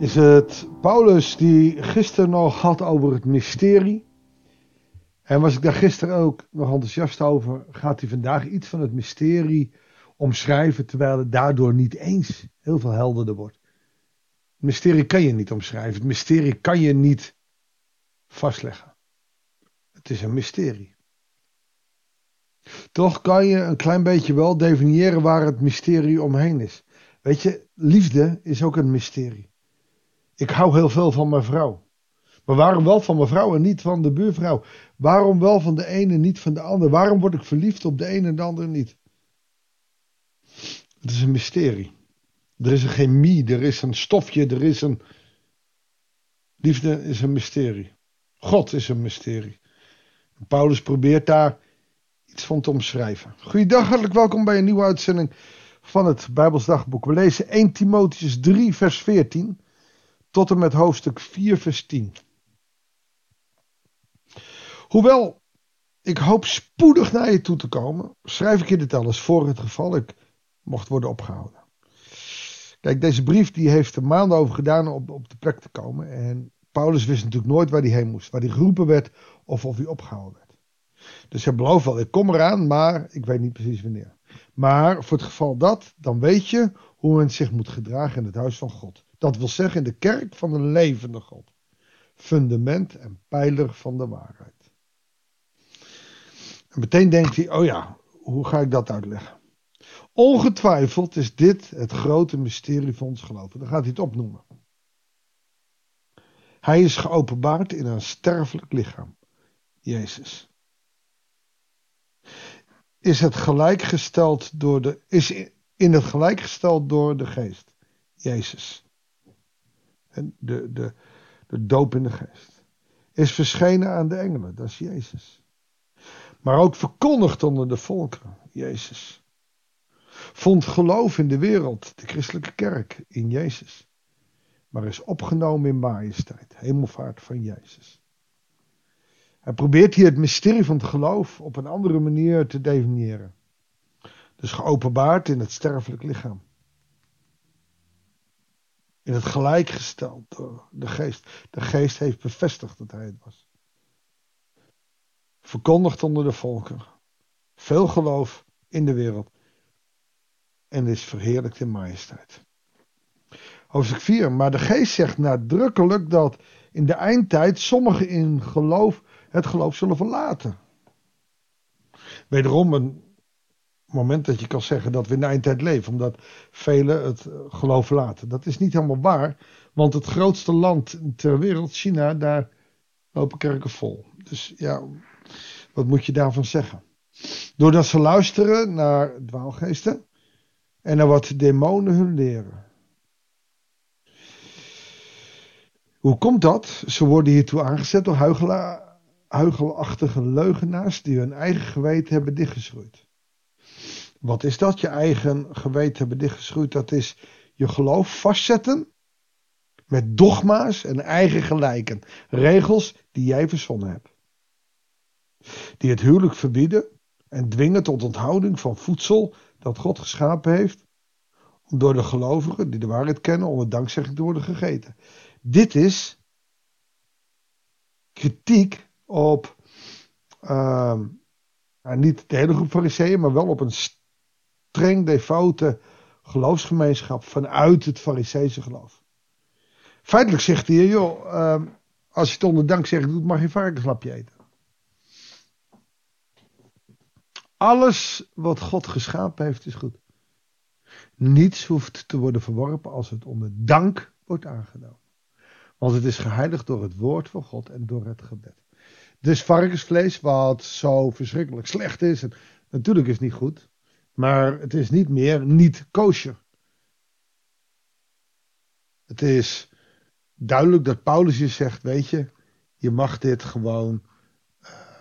is het Paulus die gisteren nog had over het mysterie. En was ik daar gisteren ook nog enthousiast over, gaat hij vandaag iets van het mysterie omschrijven, terwijl het daardoor niet eens heel veel helderder wordt. Het mysterie kan je niet omschrijven, het mysterie kan je niet vastleggen. Het is een mysterie. Toch kan je een klein beetje wel definiëren waar het mysterie omheen is. Weet je, liefde is ook een mysterie. Ik hou heel veel van mijn vrouw. Maar waarom wel van mijn vrouw en niet van de buurvrouw? Waarom wel van de ene en niet van de ander? Waarom word ik verliefd op de ene en de ander niet? Het is een mysterie. Er is een chemie, er is een stofje, er is een. Liefde is een mysterie. God is een mysterie. Paulus probeert daar iets van te omschrijven. Goeiedag, hartelijk welkom bij een nieuwe uitzending van het Bijbelsdagboek. We lezen 1 Timotheus 3, vers 14 tot en met hoofdstuk 4, vers 10. Hoewel ik hoop spoedig naar je toe te komen, schrijf ik je dit alles voor het geval ik mocht worden opgehouden. Kijk, deze brief die heeft er maanden over gedaan om op de plek te komen. En Paulus wist natuurlijk nooit waar hij heen moest, waar hij geroepen werd of of hij opgehouden werd. Dus hij belooft wel, ik kom eraan, maar ik weet niet precies wanneer. Maar voor het geval dat, dan weet je hoe men zich moet gedragen in het huis van God. Dat wil zeggen de kerk van de levende God. Fundament en pijler van de waarheid. En meteen denkt hij, oh ja, hoe ga ik dat uitleggen? Ongetwijfeld is dit het grote mysterie van ons geloven. Dan gaat hij het opnoemen. Hij is geopenbaard in een sterfelijk lichaam. Jezus. Is het gelijkgesteld door de, is in het gelijkgesteld door de geest. Jezus. En de, de, de doop in de geest. Is verschenen aan de engelen. Dat is Jezus. Maar ook verkondigd onder de volkeren. Jezus. Vond geloof in de wereld. De christelijke kerk. In Jezus maar is opgenomen in majesteit, hemelvaart van Jezus. Hij probeert hier het mysterie van het geloof op een andere manier te definiëren. Dus geopenbaard in het sterfelijk lichaam. In het gelijkgesteld door de geest. De geest heeft bevestigd dat hij het was. Verkondigd onder de volken. Veel geloof in de wereld. En is verheerlijkt in majesteit hoofdstuk 4. Maar de geest zegt nadrukkelijk dat in de eindtijd sommigen in geloof het geloof zullen verlaten. Wederom een moment dat je kan zeggen dat we in de eindtijd leven, omdat velen het geloof verlaten. Dat is niet helemaal waar, want het grootste land ter wereld, China, daar lopen kerken vol. Dus ja, wat moet je daarvan zeggen? Doordat ze luisteren naar dwaalgeesten en naar wat demonen hun leren. Hoe komt dat? Ze worden hiertoe aangezet door huigela, huigelachtige leugenaars die hun eigen geweten hebben dichtgeschroeid. Wat is dat? Je eigen geweten hebben dichtgeschroeid. Dat is je geloof vastzetten met dogma's en eigen gelijken. Regels die jij verzonnen hebt. Die het huwelijk verbieden en dwingen tot onthouding van voedsel dat God geschapen heeft. Om door de gelovigen die de waarheid kennen onder dankzegging te worden gegeten. Dit is kritiek op uh, niet de hele groep fariseeën, maar wel op een streng devote geloofsgemeenschap vanuit het fariseese geloof. Feitelijk zegt hij, joh, uh, als je het onder dankzegging doet, mag je varkenslapje eten. Alles wat God geschapen heeft is goed. Niets hoeft te worden verworpen als het onder dank wordt aangenomen. Want het is geheiligd door het woord van God en door het gebed. Dus varkensvlees, wat zo verschrikkelijk slecht is, en natuurlijk is het niet goed, maar het is niet meer niet kosher. Het is duidelijk dat Paulus je zegt, weet je, je mag dit gewoon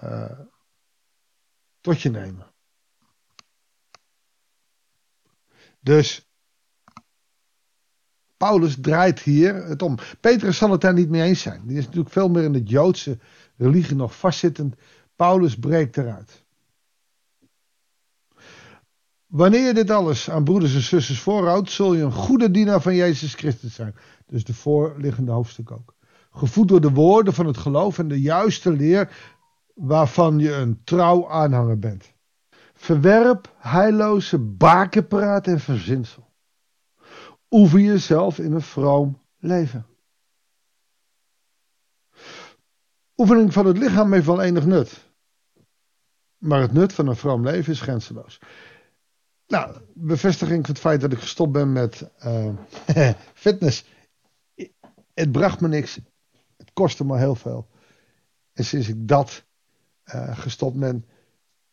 uh, tot je nemen. Dus Paulus draait hier het om. Petrus zal het daar niet mee eens zijn. Die is natuurlijk veel meer in de Joodse religie nog vastzittend. Paulus breekt eruit. Wanneer je dit alles aan broeders en zusters voorhoudt, zul je een goede dienaar van Jezus Christus zijn. Dus de voorliggende hoofdstuk ook. Gevoed door de woorden van het geloof en de juiste leer waarvan je een trouw aanhanger bent. Verwerp heilloze bakenpraat en verzinsel. Oefen jezelf in een vroom leven. Oefening van het lichaam heeft wel enig nut. Maar het nut van een vroom leven is grenzeloos. Nou, bevestiging van het feit dat ik gestopt ben met uh, fitness. Het bracht me niks. Het kostte me heel veel. En sinds ik dat uh, gestopt ben,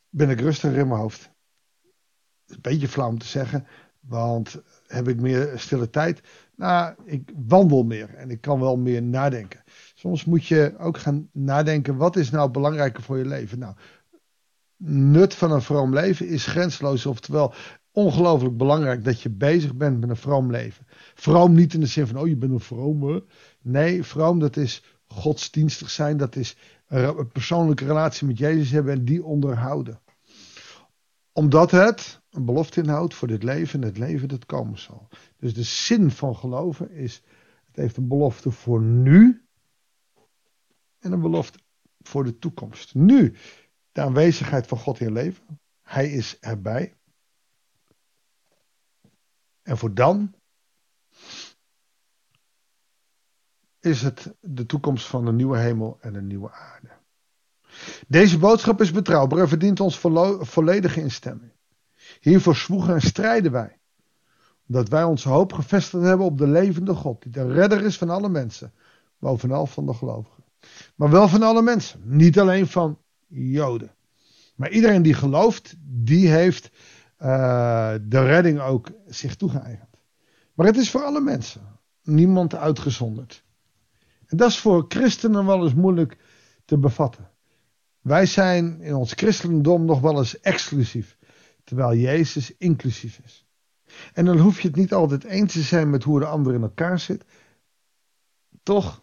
ben ik rustiger in mijn hoofd. Een beetje flauw om te zeggen, want heb ik meer stille tijd? Nou, ik wandel meer en ik kan wel meer nadenken. Soms moet je ook gaan nadenken, wat is nou belangrijker voor je leven? Nou, nut van een vroom leven is grensloos, oftewel ongelooflijk belangrijk dat je bezig bent met een vroom leven. Vroom niet in de zin van, oh je bent een vrome. Nee, vroom dat is godsdienstig zijn, dat is een persoonlijke relatie met Jezus hebben en die onderhouden. Omdat het een belofte inhoudt voor dit leven en het leven dat komen zal. Dus de zin van geloven is, het heeft een belofte voor nu en een belofte voor de toekomst. Nu, de aanwezigheid van God in je leven. Hij is erbij. En voor dan is het de toekomst van een nieuwe hemel en een nieuwe aarde. Deze boodschap is betrouwbaar en verdient ons volledige instemming. Hiervoor zwoegen en strijden wij. Omdat wij onze hoop gevestigd hebben op de levende God, die de redder is van alle mensen, bovenal van de gelovigen. Maar wel van alle mensen, niet alleen van Joden. Maar iedereen die gelooft, die heeft uh, de redding ook zich toegeëigend. Maar het is voor alle mensen, niemand uitgezonderd. En dat is voor christenen wel eens moeilijk te bevatten. Wij zijn in ons christendom nog wel eens exclusief, terwijl Jezus inclusief is. En dan hoef je het niet altijd eens te zijn met hoe de ander in elkaar zit. Toch,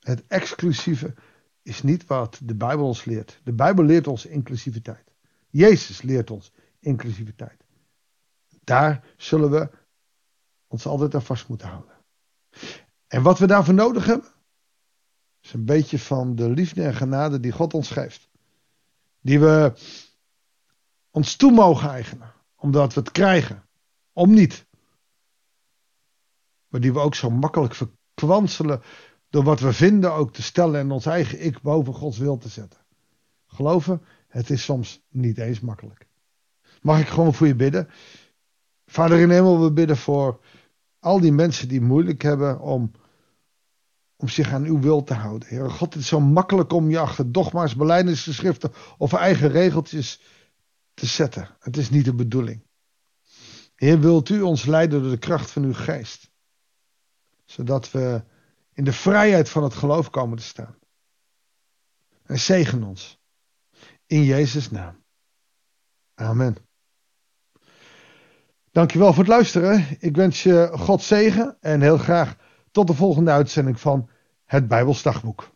het exclusieve is niet wat de Bijbel ons leert. De Bijbel leert ons inclusiviteit. Jezus leert ons inclusiviteit. Daar zullen we ons altijd aan vast moeten houden. En wat we daarvoor nodig hebben, is een beetje van de liefde en genade die God ons geeft. Die we ons toe mogen eigenen, omdat we het krijgen, om niet. Maar die we ook zo makkelijk verkwanselen door wat we vinden ook te stellen en ons eigen ik boven Gods wil te zetten. Geloven, het is soms niet eens makkelijk. Mag ik gewoon voor je bidden? Vader in hemel, we bidden voor al die mensen die moeilijk hebben om, om zich aan uw wil te houden. Heer God, het is zo makkelijk om je achter dogma's, beleidingsgeschriften of eigen regeltjes te zetten. Het is niet de bedoeling. Heer, wilt u ons leiden door de kracht van uw geest. Zodat we in de vrijheid van het geloof komen te staan. En zegen ons. In Jezus' naam. Amen. Dankjewel voor het luisteren. Ik wens je God zegen en heel graag tot de volgende uitzending van het Bijbelsdagboek.